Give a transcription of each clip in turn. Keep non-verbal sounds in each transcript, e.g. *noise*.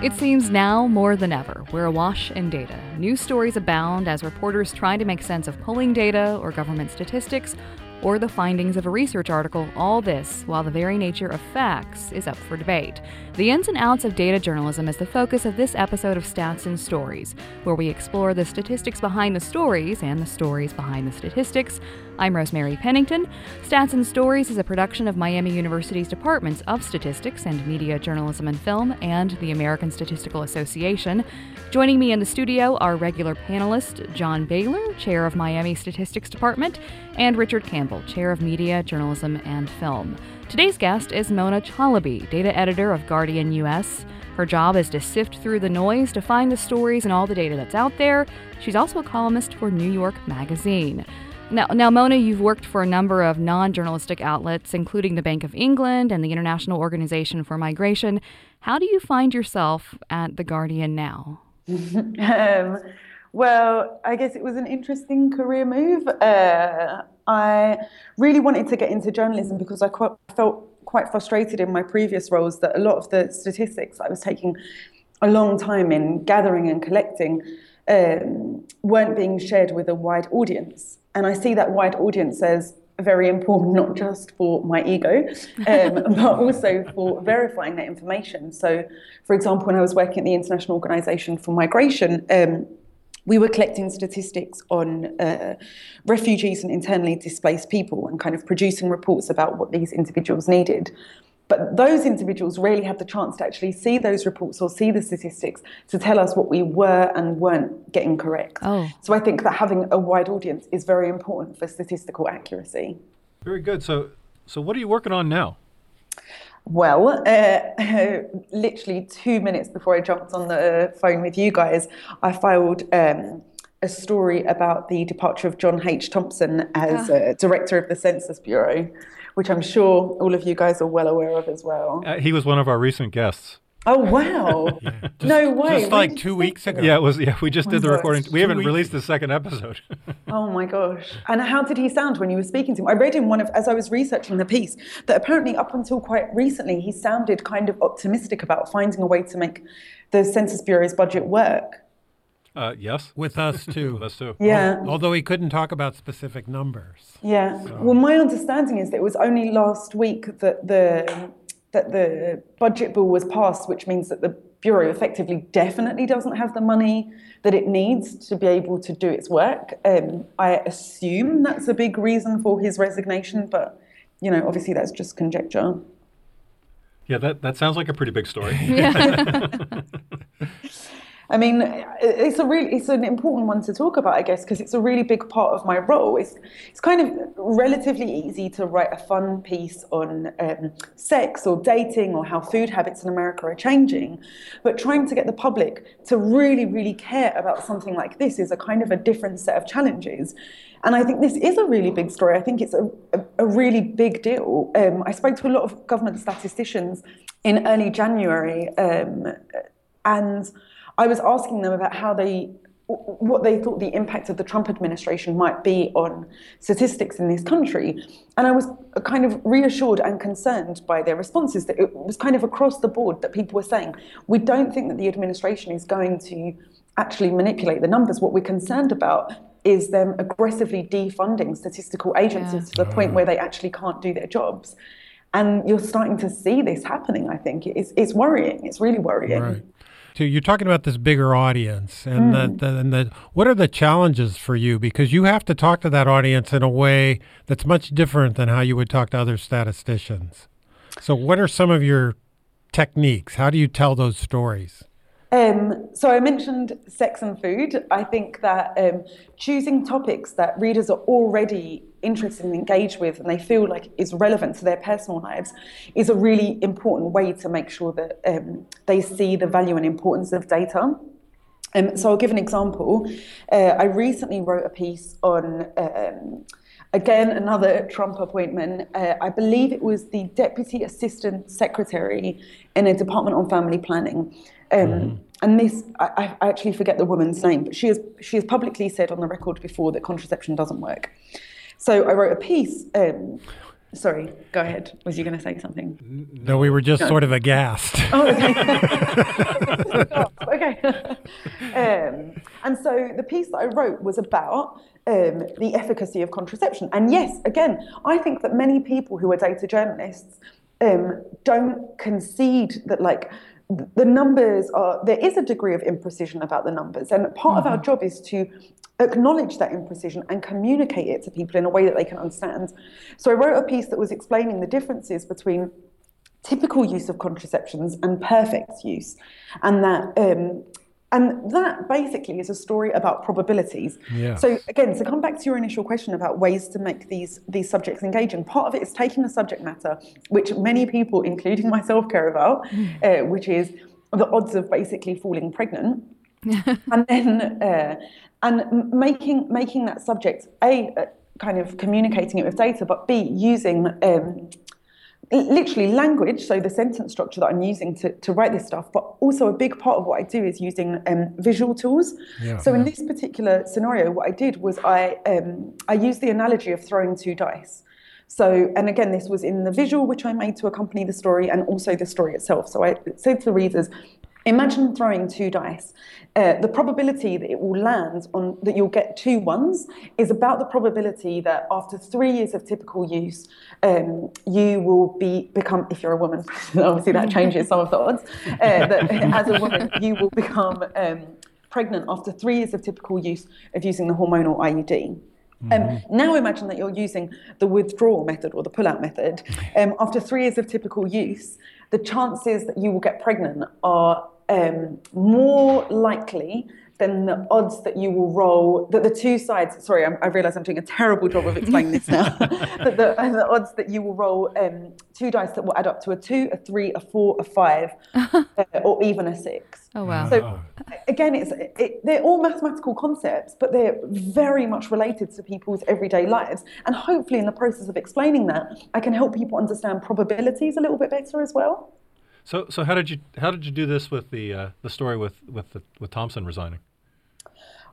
It seems now more than ever, we're awash in data. News stories abound as reporters try to make sense of polling data or government statistics or the findings of a research article, all this while the very nature of facts is up for debate. The ins and outs of data journalism is the focus of this episode of Stats and Stories, where we explore the statistics behind the stories and the stories behind the statistics. I'm Rosemary Pennington. Stats and Stories is a production of Miami University's Departments of Statistics and Media Journalism and Film and the American Statistical Association. Joining me in the studio are regular panelist John Bailer, chair of Miami Statistics Department, and Richard Campbell, chair of Media, Journalism, and Film. Today's guest is Mona Chalabi, data editor of Guardian US. Her job is to sift through the noise to find the stories and all the data that's out there. She's also a columnist for New York Magazine. Now, now, Mona, you've worked for a number of non journalistic outlets, including the Bank of England and the International Organization for Migration. How do you find yourself at The Guardian now? *laughs* um, well, I guess it was an interesting career move. Uh, I really wanted to get into journalism because I felt quite frustrated in my previous roles that a lot of the statistics I was taking a long time in gathering and collecting um, weren't being shared with a wide audience. And I see that wide audience as very important, not just for my ego, um, *laughs* but also for verifying that information. So, for example, when I was working at the International Organization for Migration, um, we were collecting statistics on uh, refugees and internally displaced people and kind of producing reports about what these individuals needed. But those individuals rarely had the chance to actually see those reports or see the statistics to tell us what we were and weren't getting correct. Oh. So I think that having a wide audience is very important for statistical accuracy. Very good. So, so what are you working on now? Well, uh, *laughs* literally two minutes before I jumped on the phone with you guys, I filed um, a story about the departure of John H. Thompson as uh, director of the Census Bureau, which I'm sure all of you guys are well aware of as well. Uh, he was one of our recent guests. Oh wow! *laughs* yeah. just, no way! Just like two weeks ago. Yeah, it was. Yeah, we just oh did the recording. We haven't released the second episode. *laughs* oh my gosh! And how did he sound when you were speaking to him? I read in one of as I was researching the piece that apparently up until quite recently he sounded kind of optimistic about finding a way to make the Census Bureau's budget work. Uh, yes. With us *laughs* too. With us too. Yeah. Although he couldn't talk about specific numbers. Yeah. So. Well, my understanding is that it was only last week that the that the budget bill was passed, which means that the Bureau effectively definitely doesn't have the money that it needs to be able to do its work. Um, I assume that's a big reason for his resignation, but you know, obviously that's just conjecture. Yeah, that, that sounds like a pretty big story. *laughs* *laughs* I mean, it's a really it's an important one to talk about, I guess, because it's a really big part of my role. It's it's kind of relatively easy to write a fun piece on um, sex or dating or how food habits in America are changing, but trying to get the public to really really care about something like this is a kind of a different set of challenges. And I think this is a really big story. I think it's a, a, a really big deal. Um, I spoke to a lot of government statisticians in early January, um, and I was asking them about how they what they thought the impact of the Trump administration might be on statistics in this country. And I was kind of reassured and concerned by their responses that it was kind of across the board that people were saying, we don't think that the administration is going to actually manipulate the numbers. What we're concerned about is them aggressively defunding statistical agencies yeah. to the point where they actually can't do their jobs. And you're starting to see this happening, I think. It's, it's worrying. It's really worrying. Right too. You're talking about this bigger audience, and mm. the, the, and the what are the challenges for you because you have to talk to that audience in a way that's much different than how you would talk to other statisticians. So, what are some of your techniques? How do you tell those stories? Um, so I mentioned sex and food. I think that um, choosing topics that readers are already interested and engaged with and they feel like is relevant to their personal lives is a really important way to make sure that um, they see the value and importance of data. Um, so I'll give an example. Uh, I recently wrote a piece on, um, again, another Trump appointment. Uh, I believe it was the Deputy Assistant Secretary in a Department on Family Planning. Um, mm-hmm. And this, I, I, actually forget the woman's name, but she has, she has publicly said on the record before that contraception doesn't work. So I wrote a piece um, Sorry, go ahead. Was you going to say something? No, we were just no. sort of aghast. Oh, okay. *laughs* *laughs* okay. Um, and so the piece that I wrote was about um, the efficacy of contraception. And yes, again, I think that many people who are data journalists um, don't concede that, like, the numbers are there is a degree of imprecision about the numbers and part mm-hmm. of our mm-hmm. job is to acknowledge that imprecision and communicate it to people in a way that they can understand so i wrote a piece that was explaining the differences between typical use of contraceptions and perfect use and that um, and that basically is a story about probabilities. Yeah. So again, to come back to your initial question about ways to make these these subjects engaging, part of it is taking a subject matter which many people, including *laughs* myself, care about, mm. uh, which is the odds of basically falling pregnant, *laughs* and then uh, and making making that subject a uh, kind of communicating it with data, but b using um, literally language, so the sentence structure that I'm using to, to write this stuff, but also a big part of what I do is using um, visual tools. Yeah, so yeah. in this particular scenario, what I did was I um, I used the analogy of throwing two dice. So, and again, this was in the visual which I made to accompany the story and also the story itself. So I said to the readers, Imagine throwing two dice. Uh, the probability that it will land on that you'll get two ones is about the probability that after three years of typical use, um, you will be become if you're a woman. *laughs* obviously, that changes some of the odds. Uh, that *laughs* as a woman, you will become um, pregnant after three years of typical use of using the hormonal IUD. Um, mm-hmm. now imagine that you're using the withdrawal method or the pull-out method. *laughs* Um, after three years of typical use, the chances that you will get pregnant are um, more likely than the odds that you will roll, that the two sides, sorry, I'm, i realize I'm doing a terrible job of explaining this now, *laughs* *laughs* but the, the, odds that you will roll um, two dice that will add up to a two, a three, a four, a five, *laughs* uh, or even a six. Oh, wow. So again, it's, it, they're all mathematical concepts, but they're very much related to people's everyday lives. And hopefully in the process of explaining that, I can help people understand probabilities a little bit better as well. So, so how did you how did you do this with the uh, the story with with the, with Thompson resigning?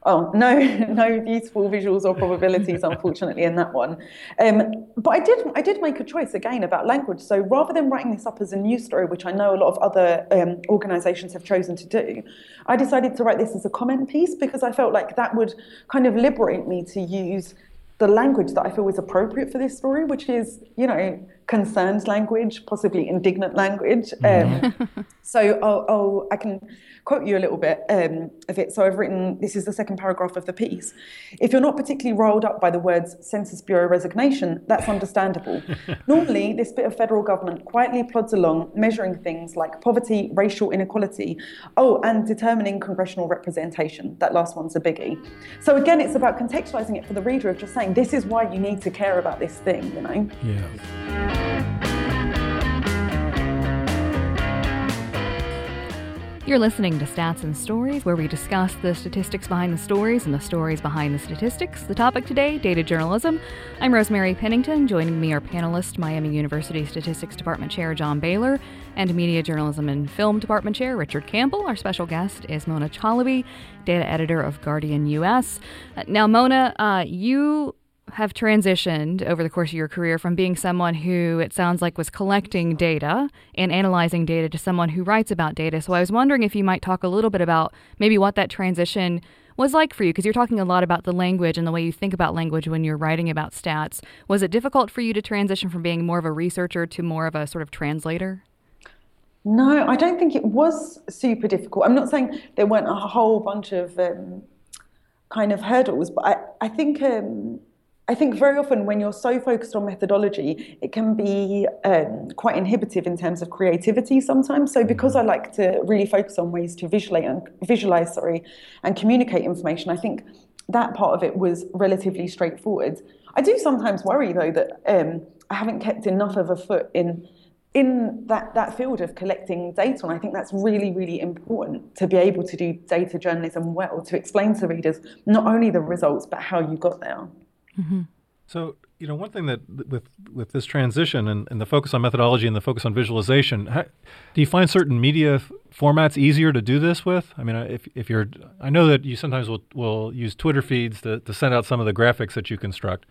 Oh no, *laughs* no beautiful visuals or probabilities, unfortunately, in that one. Um, but I did I did make a choice again about language. So rather than writing this up as a news story, which I know a lot of other um, organisations have chosen to do, I decided to write this as a comment piece because I felt like that would kind of liberate me to use the language that I feel is appropriate for this story, which is, you know, concerned language, possibly indignant language. Mm-hmm. Um, so I'll, I'll, i can quote you a little bit um, of it. So I've written this is the second paragraph of the piece. If you're not particularly rolled up by the words Census Bureau resignation, that's understandable. *laughs* Normally, this bit of federal government quietly plods along, measuring things like poverty, racial inequality, oh, and determining congressional representation. That last one's a biggie. So again, it's about contextualizing it for the reader of just saying this is why you need to care about this thing, you know? Yeah. You're listening to Stats and Stories, where we discuss the statistics behind the stories and the stories behind the statistics. The topic today data journalism. I'm Rosemary Pennington. Joining me are panelists Miami University Statistics Department Chair John Bailer and Media Journalism and Film Department Chair Richard Campbell. Our special guest is Mona Chalabi, data editor of Guardian US. Now, Mona, uh, you have transitioned over the course of your career from being someone who it sounds like was collecting data and analyzing data to someone who writes about data. So I was wondering if you might talk a little bit about maybe what that transition was like for you because you're talking a lot about the language and the way you think about language when you're writing about stats. Was it difficult for you to transition from being more of a researcher to more of a sort of translator? No, I don't think it was super difficult. I'm not saying there weren't a whole bunch of um, kind of hurdles, but I, I think um, I think very often when you're so focused on methodology, it can be um, quite inhibitive in terms of creativity sometimes. So because I like to really focus on ways to visualize and visualize, sorry, and communicate information, I think that part of it was relatively straightforward. I do sometimes worry though that um, I haven't kept enough of a foot in in that, that field of collecting data. And I think that's really, really important to be able to do data journalism well, to explain to readers not only the results, but how you got there. Mm-hmm. So, you know, one thing that with with this transition and, and the focus on methodology and the focus on visualization, how, do you find certain media f- formats easier to do this with? I mean, if if you're, I know that you sometimes will will use Twitter feeds to, to send out some of the graphics that you construct.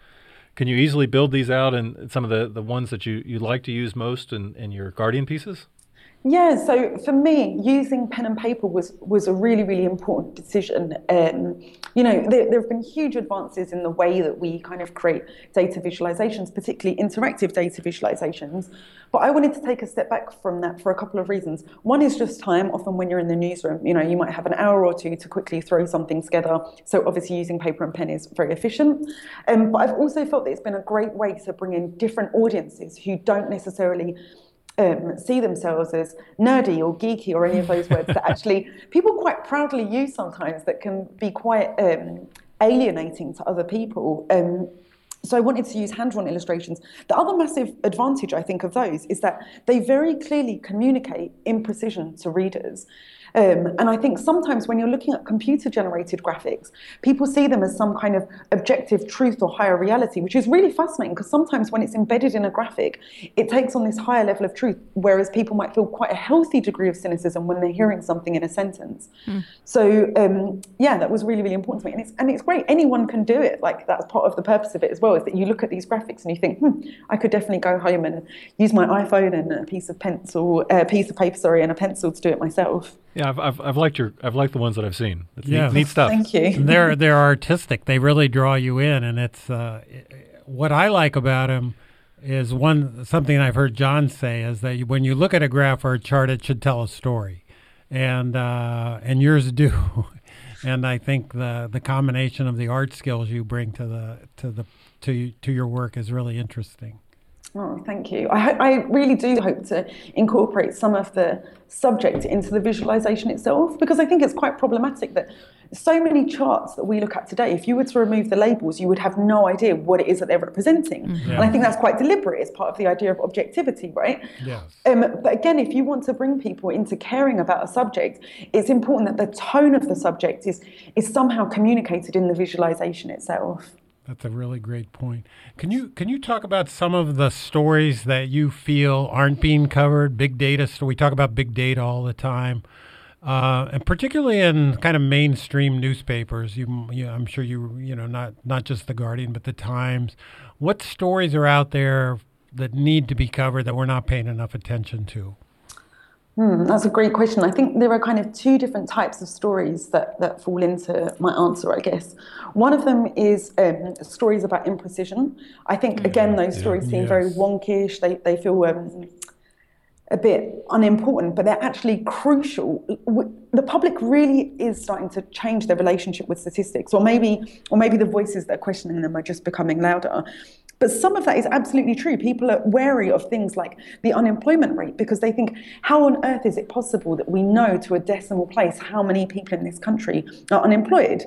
can you easily build these out and some of the, the ones that you, you like to use most in, in your Guardian pieces? Yeah, so for me, using pen and paper was was a really, really important decision. Um, you know, there, there, have been huge advances in the way that we kind of create data visualizations, particularly interactive data visualizations. But I wanted to take a step back from that for a couple of reasons. One is just time. Often when you're in the newsroom, you know, you might have an hour or two to quickly throw something together. So obviously using paper and pen is very efficient. Um, but I've also felt that it's been a great way to bring in different audiences who don't necessarily um, see themselves as nerdy or geeky or any of those words that actually *laughs* people quite proudly use sometimes that can be quite um, alienating to other people. Um, so I wanted to use hand-drawn illustrations. The other massive advantage I think of those is that they very clearly communicate imprecision to readers. Um, and I think sometimes when you're looking at computer generated graphics, people see them as some kind of objective truth or higher reality, which is really fascinating because sometimes when it's embedded in a graphic, it takes on this higher level of truth, whereas people might feel quite a healthy degree of cynicism when they're hearing something in a sentence. Mm. So, um, yeah, that was really, really important to me. And it's, and it's great. Anyone can do it. Like, that's part of the purpose of it as well, is that you look at these graphics and you think, hmm, I could definitely go home and use my iPhone and a piece of pencil, a uh, piece of paper, sorry, and a pencil to do it myself. Yeah, I've, I've, I've, liked your I've liked the ones that I've seen. It's yeah, neat, neat, stuff. Thank you. they're they're artistic. They really draw you in, and it's uh, what I like about them is one something I've heard John say is that when you look at a graph or a chart, it should tell a story, and uh, and yours do. *laughs* and I think the the combination of the art skills you bring to the to the to to your work is really interesting. Oh, thank you. I, I really do hope to incorporate some of the subject into the visualization itself because I think it's quite problematic that so many charts that we look at today, if you were to remove the labels, you would have no idea what it is that they're representing. Mm-hmm. And I think that's quite deliberate. It's part of the idea of objectivity, right? Yes. Um, but again, if you want to bring people into caring about a subject, it's important that the tone of the subject is, is somehow communicated in the visualization itself. That's a really great point. Can you can you talk about some of the stories that you feel aren't being covered? Big data. So we talk about big data all the time, uh, and particularly in kind of mainstream newspapers. You, you, I'm sure you you know not not just the Guardian, but the Times. What stories are out there that need to be covered that we're not paying enough attention to? Hmm, that's a great question. I think there are kind of two different types of stories that, that fall into my answer, I guess. One of them is um, stories about imprecision. I think, mm, again, those stories yeah, seem yes. very wonkish. They, they feel um, a bit unimportant, but they're actually crucial. The public really is starting to change their relationship with statistics, or maybe, or maybe the voices that are questioning them are just becoming louder. But some of that is absolutely true. People are wary of things like the unemployment rate because they think, how on earth is it possible that we know to a decimal place how many people in this country are unemployed?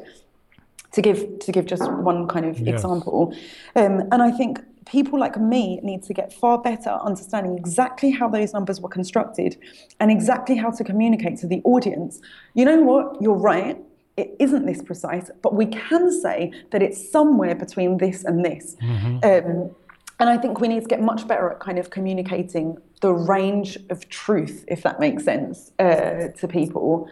To give to give just one kind of yes. example, um, and I think people like me need to get far better understanding exactly how those numbers were constructed and exactly how to communicate to the audience. You know what? You're right it isn't this precise, but we can say that it's somewhere between this and this. Mm-hmm. Um, and I think we need to get much better at kind of communicating the range of truth, if that makes sense, uh, to people.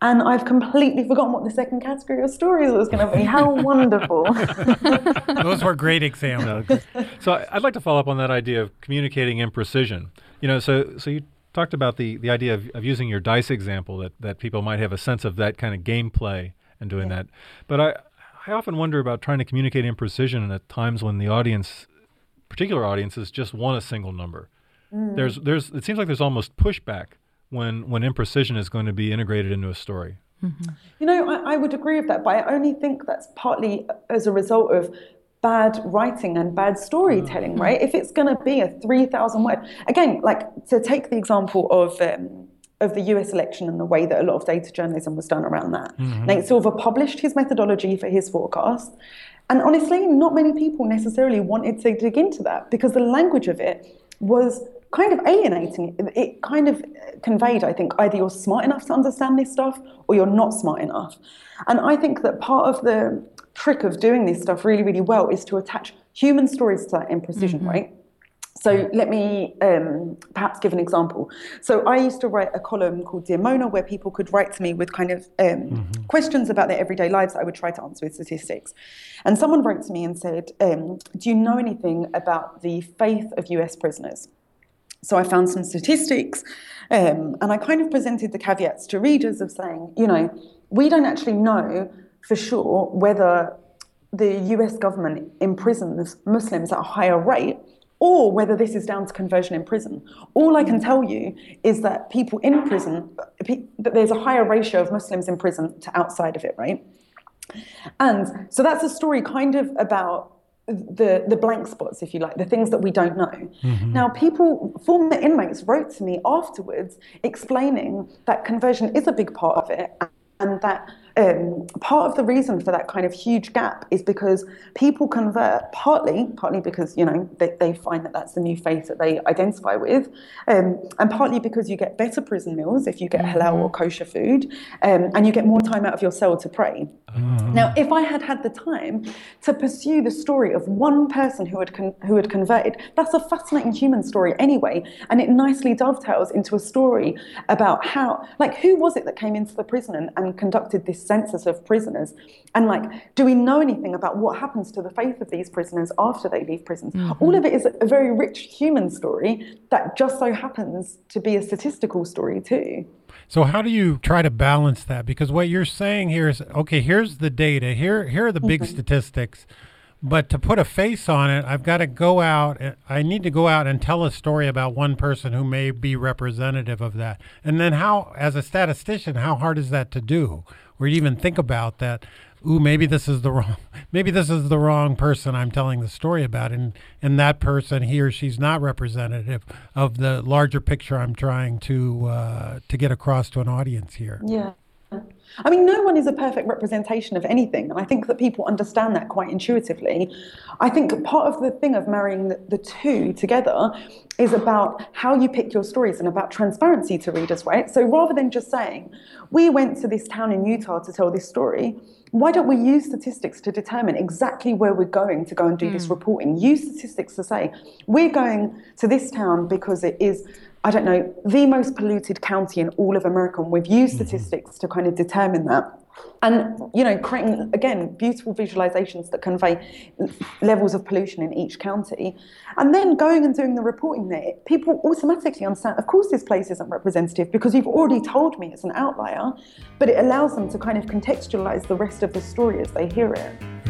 And I've completely forgotten what the second category of stories was going to be. How *laughs* wonderful. *laughs* Those were great examples. so I'd like to follow up on that idea of communicating imprecision. You know, so so you talked about the, the idea of, of using your dice example that, that people might have a sense of that kind of gameplay and doing yeah. that. But I, I often wonder about trying to communicate imprecision at times when the audience, particular audiences, just want a single number. Mm. There's, there's, it seems like there's almost pushback when, when imprecision is going to be integrated into a story. Mm-hmm. You know, I, I, would agree with that, but I only think that's partly as a result of bad writing and bad storytelling, mm-hmm. right? If it's going to be a 3,000 word, again, like to take the example of, um, of the US election and the way that a lot of data journalism was done around that. Mm-hmm. Nate Silver published his methodology for his forecast. And honestly, not many people necessarily wanted to dig into that because the language of it was kind of alienating. It, it kind of conveyed, I think, either you're smart enough to understand this stuff or you're not smart enough. And I think that part of the trick of doing this stuff really, really well is to attach human stories to that imprecision, mm-hmm. right? So let me um, perhaps give an example. So I used to write a column called Dear Mona, where people could write to me with kind of um, mm-hmm. questions about their everyday lives that I would try to answer with statistics. And someone wrote to me and said, um, "Do you know anything about the faith of U.S. prisoners?" So I found some statistics, um, and I kind of presented the caveats to readers of saying, you know, we don't actually know for sure whether the US government imprisons Muslims at a higher rate or whether this is down to conversion in prison. All I can tell you is that people in prison, that there's a higher ratio of Muslims in prison to outside of it, right? And so that's a story kind of about the, the blank spots, if you like, the things that we don't know. Mm-hmm. Now, people, former inmates wrote to me afterwards explaining that conversion is a big part of it and that um, part of the reason for that kind of huge gap is because people convert partly, partly because you know they, they find that that's the new faith that they identify with, um, and partly because you get better prison meals if you get mm-hmm. halal or kosher food, um, and you get more time out of your cell to pray. Mm-hmm. Now, if I had had the time to pursue the story of one person who had con- who had converted, that's a fascinating human story anyway, and it nicely dovetails into a story about how, like, who was it that came into the prison and, and conducted this census of prisoners. And like, do we know anything about what happens to the faith of these prisoners after they leave prisons? Mm-hmm. All of it is a very rich human story that just so happens to be a statistical story too. So how do you try to balance that? Because what you're saying here is okay, here's the data, here here are the big mm-hmm. statistics. But to put a face on it, I've got to go out. I need to go out and tell a story about one person who may be representative of that. And then, how, as a statistician, how hard is that to do? Or even think about that? Ooh, maybe this is the *laughs* wrong. Maybe this is the wrong person I'm telling the story about, and and that person, he or she's not representative of the larger picture I'm trying to uh, to get across to an audience here. Yeah. I mean, no one is a perfect representation of anything, and I think that people understand that quite intuitively. I think part of the thing of marrying the, the, two together is about how you pick your stories and about transparency to readers, right? So rather than just saying, we went to this town in Utah to tell this story, why don't we use statistics to determine exactly where we're going to go and do mm. this hmm. reporting? Use statistics to say, we're going to this town because it is I don't know, the most polluted county in all of America. And we've used mm-hmm. statistics to kind of determine that. And, you know, creating, again, beautiful visualizations that convey levels of pollution in each county. And then going and doing the reporting there, people automatically understand, of course, this place isn't representative because you've already told me it's an outlier, but it allows them to kind of contextualize the rest of the story as they hear it.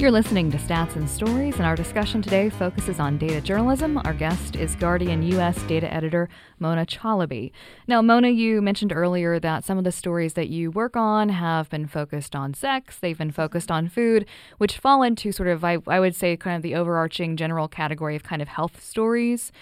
You're listening to Stats and Stories, and our discussion today focuses on data journalism. Our guest is Guardian U.S. data editor Mona Chalabi. Now, Mona, you mentioned earlier that some of the stories that you work on have been focused on sex, they've been focused on food, which fall into sort of, I, I would say, kind of the overarching general category of kind of health stories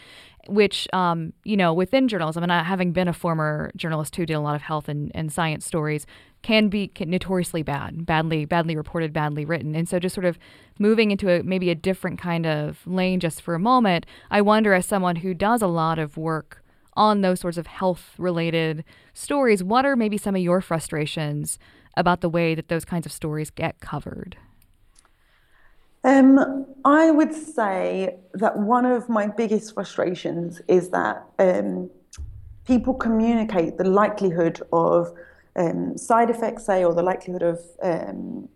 which um, you know within journalism and having been a former journalist who did a lot of health and, and science stories can be notoriously bad, badly, badly reported, badly written. And so, just sort of moving into a maybe a different kind of lane just for a moment, I wonder, as someone who does a lot of work on those sorts of health-related stories, what are maybe some of your frustrations about the way that those kinds of stories get covered? Um, I would say that one of my biggest frustrations is that um, people communicate the likelihood of um, side effects, say, or the likelihood of um,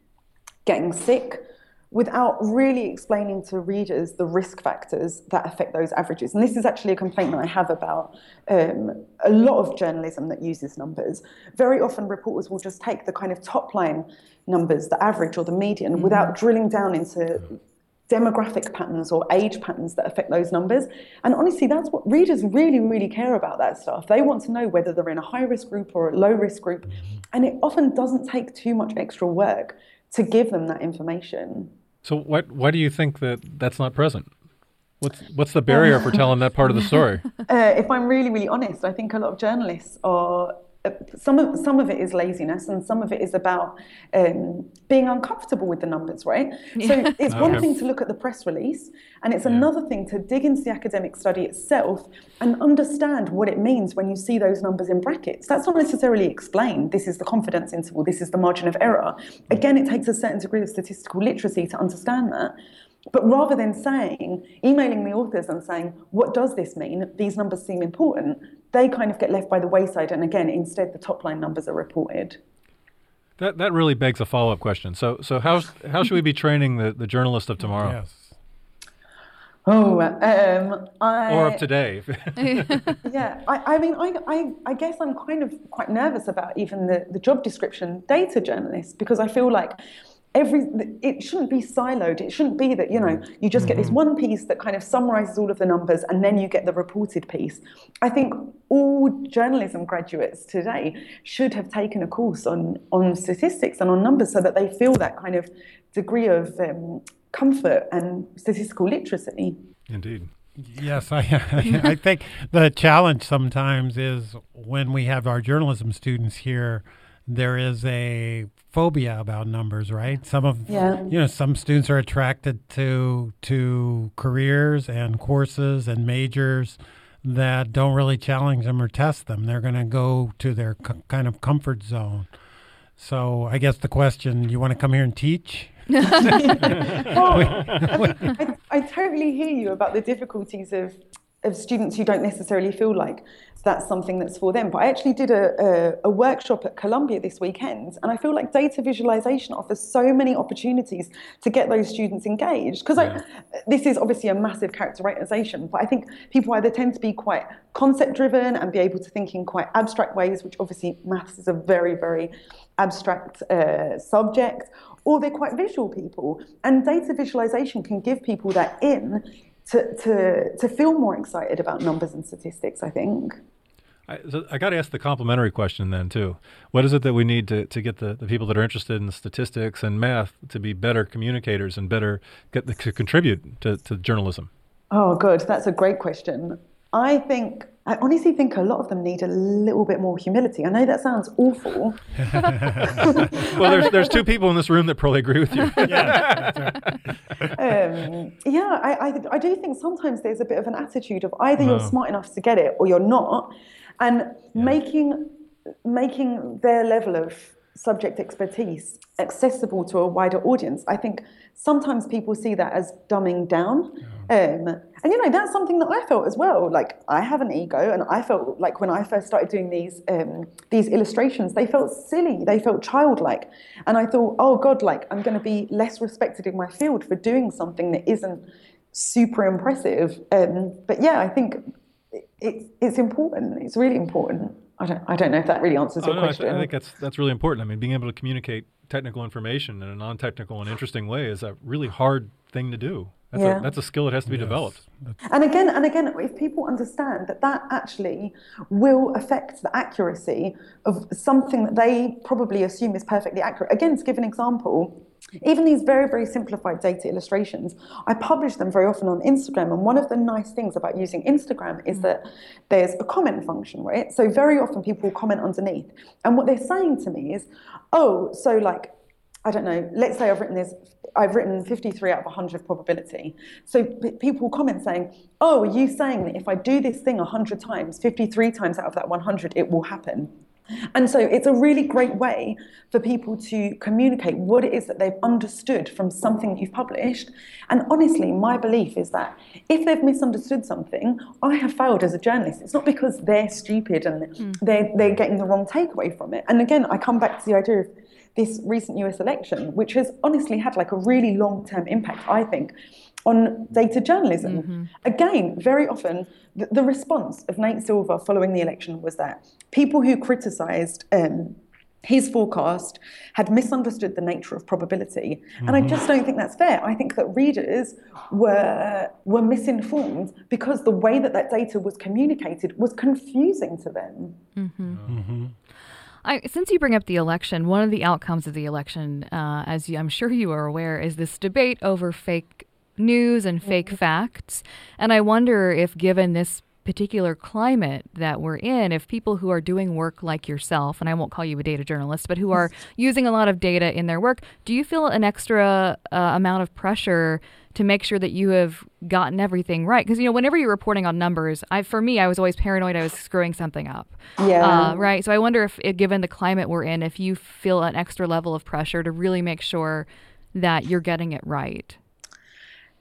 getting sick without really explaining to readers the risk factors that affect those averages. And this is actually a complaint that I have about um, a lot of journalism that uses numbers. Very often, reporters will just take the kind of top line numbers, the average or the median, mm-hmm. without drilling down into demographic patterns or age patterns that affect those numbers. And honestly, that's what readers really, really care about that stuff. They want to know whether they're in a high risk group or a low risk group. And it often doesn't take too much extra work to give them that information. So, what, why do you think that that's not present? What's, what's the barrier for *laughs* telling that part of the story? Uh, if I'm really, really honest, I think a lot of journalists are some of some of it is laziness and some of it is about um, being uncomfortable with the numbers, right? So it's one thing to look at the press release, and it's another thing to dig into the academic study itself and understand what it means when you see those numbers in brackets. That's not necessarily explained. This is the confidence interval. This is the margin of error. Again, it takes a certain degree of statistical literacy to understand that. But rather than saying, emailing the authors and saying, what does this mean? These numbers seem important. They kind of get left by the wayside. And again, instead, the top line numbers are reported. That that really begs a follow up question. So so how how should we be training the, the journalist of tomorrow Yes. Oh, um, I, or of today? *laughs* *laughs* yeah, I, I mean, I, I, I guess I'm kind of quite nervous about even the, the job description data journalist because I feel like every it shouldn't be siloed. It shouldn't be that you know you just get this one piece that kind of summarizes all of the numbers and then you get the reported piece. I think all journalism graduates today should have taken a course on on statistics and on numbers so that they feel that kind of degree of um, comfort and statistical literacy. Indeed. Yes, I, *laughs* I think the challenge sometimes is when we have our journalism students here, there is a phobia about numbers, right? Some of Yeah. you know some students are attracted to to careers and courses and majors that don't really challenge them or test them. They're going to go to their c- kind of comfort zone. So I guess the question: You want to come here and teach? *laughs* *laughs* I, I totally hear you about the difficulties of, of students who don't necessarily feel like that's something that's for them. But I actually did a, a, a workshop at Columbia this weekend, and I feel like data visualization offers so many opportunities to get those students engaged. Because Yeah. this is obviously a massive characterization, but I think people either tend to be quite concept driven and be able to think in quite abstract ways, which obviously maths is a very, very abstract uh, subject, or they're quite visual people. And data visualization can give people that in to, to, to feel more excited about numbers and statistics, I think. I, so I got to ask the complimentary question then too. What is it that we need to, to get the, the people that are interested in statistics and math to be better communicators and better get the, to contribute to, to journalism? Oh, good. That's a great question. I think, I honestly think a lot of them need a little bit more humility. I know that sounds awful. *laughs* Well, there's there's two people in this room that probably agree with you. *laughs* um, yeah, I, I, I do think sometimes there's a bit of an attitude of either you're No. smart enough to get it or you're not, and making making their level of subject expertise accessible to a wider audience. I think sometimes people see that as dumbing down. Um, and you know that's something that I felt as well. Like I have an ego, and I felt like when I first started doing these um, these illustrations, they felt silly, they felt childlike, and I thought, oh God, like I'm going to be less respected in my field for doing something that isn't super impressive. Um, but yeah, I think it, it's important. It's really important. I don't, I don't know if that really answers Oh, your no, I, question. th- I think that's that's really important. I mean, being able to communicate technical information in a non-technical and interesting way is a really hard thing to do. That's, Yeah. a, that's a skill that has to be developed. And again, and again, if people understand that that actually will affect the accuracy of something that they probably assume is perfectly accurate. Again, to give an example, even these very, very simplified data illustrations, I publish them very often on Instagram. And one of the nice things about using Instagram is mm. that there's a comment function, right? So very often people comment underneath. And what they're saying to me is, oh, so like, I don't know, let's say I've written this, I've written 53 out of 100 probability. So p- people comment saying, oh, are you saying that if I do this thing 100 times, 53 times out of that 100, it will happen? And so it's a really great way for people to communicate what it is that they've understood from something that you've published. And honestly, my belief is that if they've misunderstood something, I have failed as a journalist. It's not because they're stupid and hmm. they're, they're getting the wrong takeaway from it. And again, I come back to the idea of this recent US election, which has honestly had like a really long term impact, I think, on data journalism. Again, very often, the, the response of Nate Silver following the election was that people who criticised um, his forecast had misunderstood the nature of probability. And I just don't think that's fair. I think that readers were, were misinformed because the way that that data was communicated was confusing to them. I, since you bring up the election, one of the outcomes of the election, uh, as you, I'm sure you are aware, is this debate over fake news and fake facts. And I wonder if, given this particular climate that we're in, if people who are doing work like yourself, and I won't call you a data journalist, but who are *laughs* using a lot of data in their work, do you feel an extra uh, amount of pressure to make sure that you have gotten everything right? Because you know, whenever you're reporting on numbers, I for me, I was always paranoid I was screwing something up. Yeah. Uh, right. So I wonder if, if, given the climate we're in, if you feel an extra level of pressure to really make sure that you're getting it right.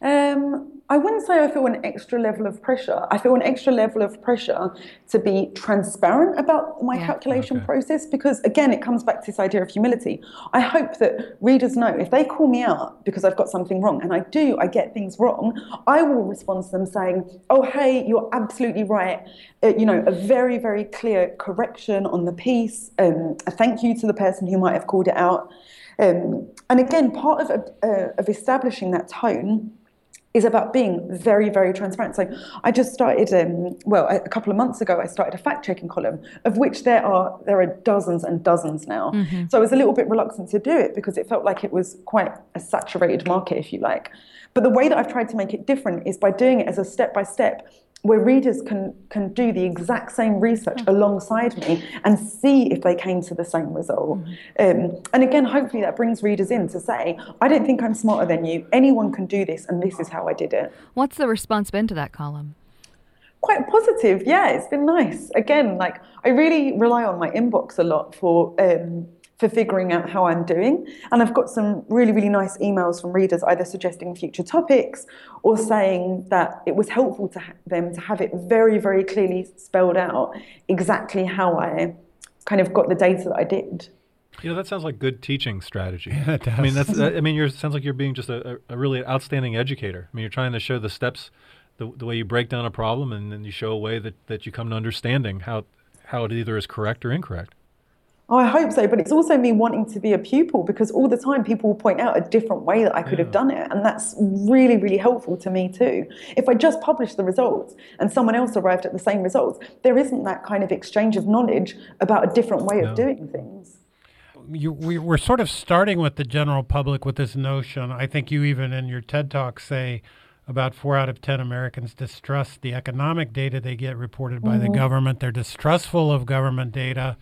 Um, I wouldn't say I feel an extra level of pressure. I feel an extra level of pressure to be transparent about my yeah. calculation okay. process because, again, it comes back to this idea of humility. I hope that readers know if they call me out because I've got something wrong, and I do, I get things wrong, I will respond to them saying, Oh, hey, you're absolutely right. Uh, you know, a very, very clear correction on the piece, um, a thank you to the person who might have called it out. Um, and again, part of, uh, of establishing that tone is about being very, very transparent. So I just started, um, well, a couple of months ago, I started a fact checking column, of which there are there are dozens and dozens now. Mm-hmm. So I was a little bit reluctant to do it because it felt like it was quite a saturated market, if you like. But the way that I've tried to make it different is by doing it as a step by step where readers can can do the exact same research alongside me and see if they came to the same result. Mm-hmm. Um, and again, hopefully that brings readers in to say, I don't think I'm smarter than you. Anyone can do this, and this is how I did it. What's the response been to that column? Quite positive, yeah. It's been nice. Again, like I really rely on my inbox a lot for. Um, for figuring out how I'm doing. And I've got some really, really nice emails from readers either suggesting future topics or saying that it was helpful to ha- them to have it very, very clearly spelled out exactly how I kind of got the data that I did. You know, that sounds like good teaching strategy. *laughs* Yeah, it does. I mean, that's. *laughs* I mean, you sounds like you're being just a, a, really outstanding educator. I mean, you're trying to show the steps, the, the way you break down a problem, and then you show a way that, that you come to understanding how how it either is correct or incorrect. Oh, I hope so. But it's also me wanting to be a pupil because all the time people will point out a different way that I could yeah. have done it. And that's really, really helpful to me too. If I just publish the results and someone else arrived at the same results, there isn't that kind of exchange of knowledge about a different way no. of doing things. You, we, we're sort of starting with the general public with this notion. I think you even in your TED talk say about four out of 10 Americans distrust the economic data they get reported by mm-hmm. the government. They're distrustful of government data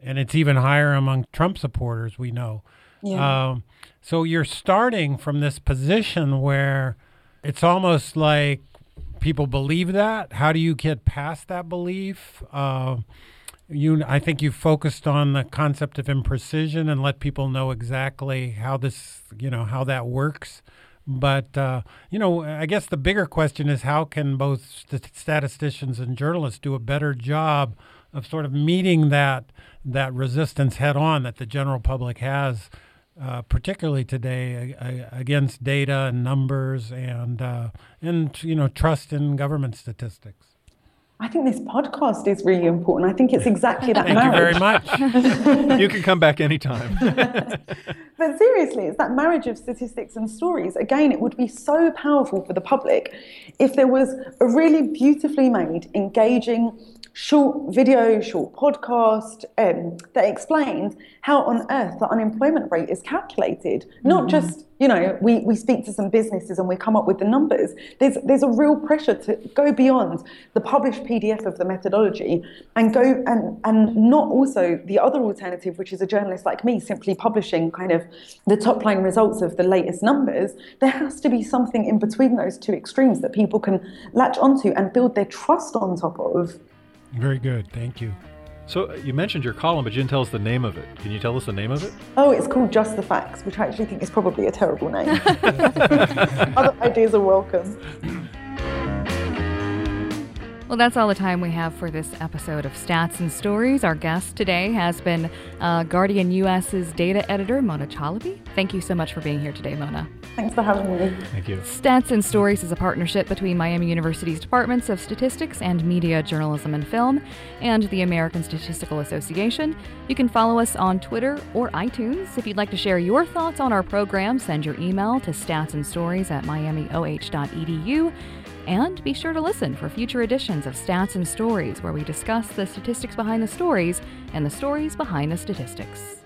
and it's even higher among Trump supporters. We know. Yeah. Um, so you're starting from this position where it's almost like people believe that. How do you get past that belief? Uh, you, I think you focused on the concept of imprecision and let people know exactly how this, you know, how that works. But uh, you know, I guess the bigger question is how can both statisticians and journalists do a better job of sort of meeting that that resistance head on that the general public has, uh, particularly today, against data and numbers and uh, and you know trust in government statistics. I think this podcast is really important. I think it's exactly that Thank marriage. you very much. *laughs* you can come back anytime. *laughs* but seriously, it's that marriage of statistics and stories. Again, it would be so powerful for the public if there was a really beautifully made, engaging, short video, short podcast um, that explains how on earth the unemployment rate is calculated. Not mm-hmm. just, you know, we, we speak to some businesses and we come up with the numbers. There's, there's a real pressure to go beyond the published PDF of the methodology and go and, and not also the other alternative, which is a journalist like me simply publishing kind of the top line results of the latest numbers. There has to be something in between those two extremes that people can latch onto and build their trust on top of. Very good. Thank you. So you mentioned your column, but you didn't tell us the name of it. Can you tell us the name of it? Oh, it's called Just the Facts, which I actually think is probably a terrible name. *laughs* Other ideas are welcome. Well, that's all the time we have for this episode of Stats and Stories. Our guest today has been uh, Guardian US's data editor, Mona Chalabi. Thank you so much for being here today, Mona. Thanks for having me. Thank you. Stats and Stories is a partnership between Miami University's Departments of Statistics and Media, Journalism, and Film and the American Statistical Association. You can follow us on Twitter or iTunes. If you'd like to share your thoughts on our program, send your email to statsandstories at miamioh.edu. And be sure to listen for future editions of Stats and Stories, where we discuss the statistics behind the stories and the stories behind the statistics.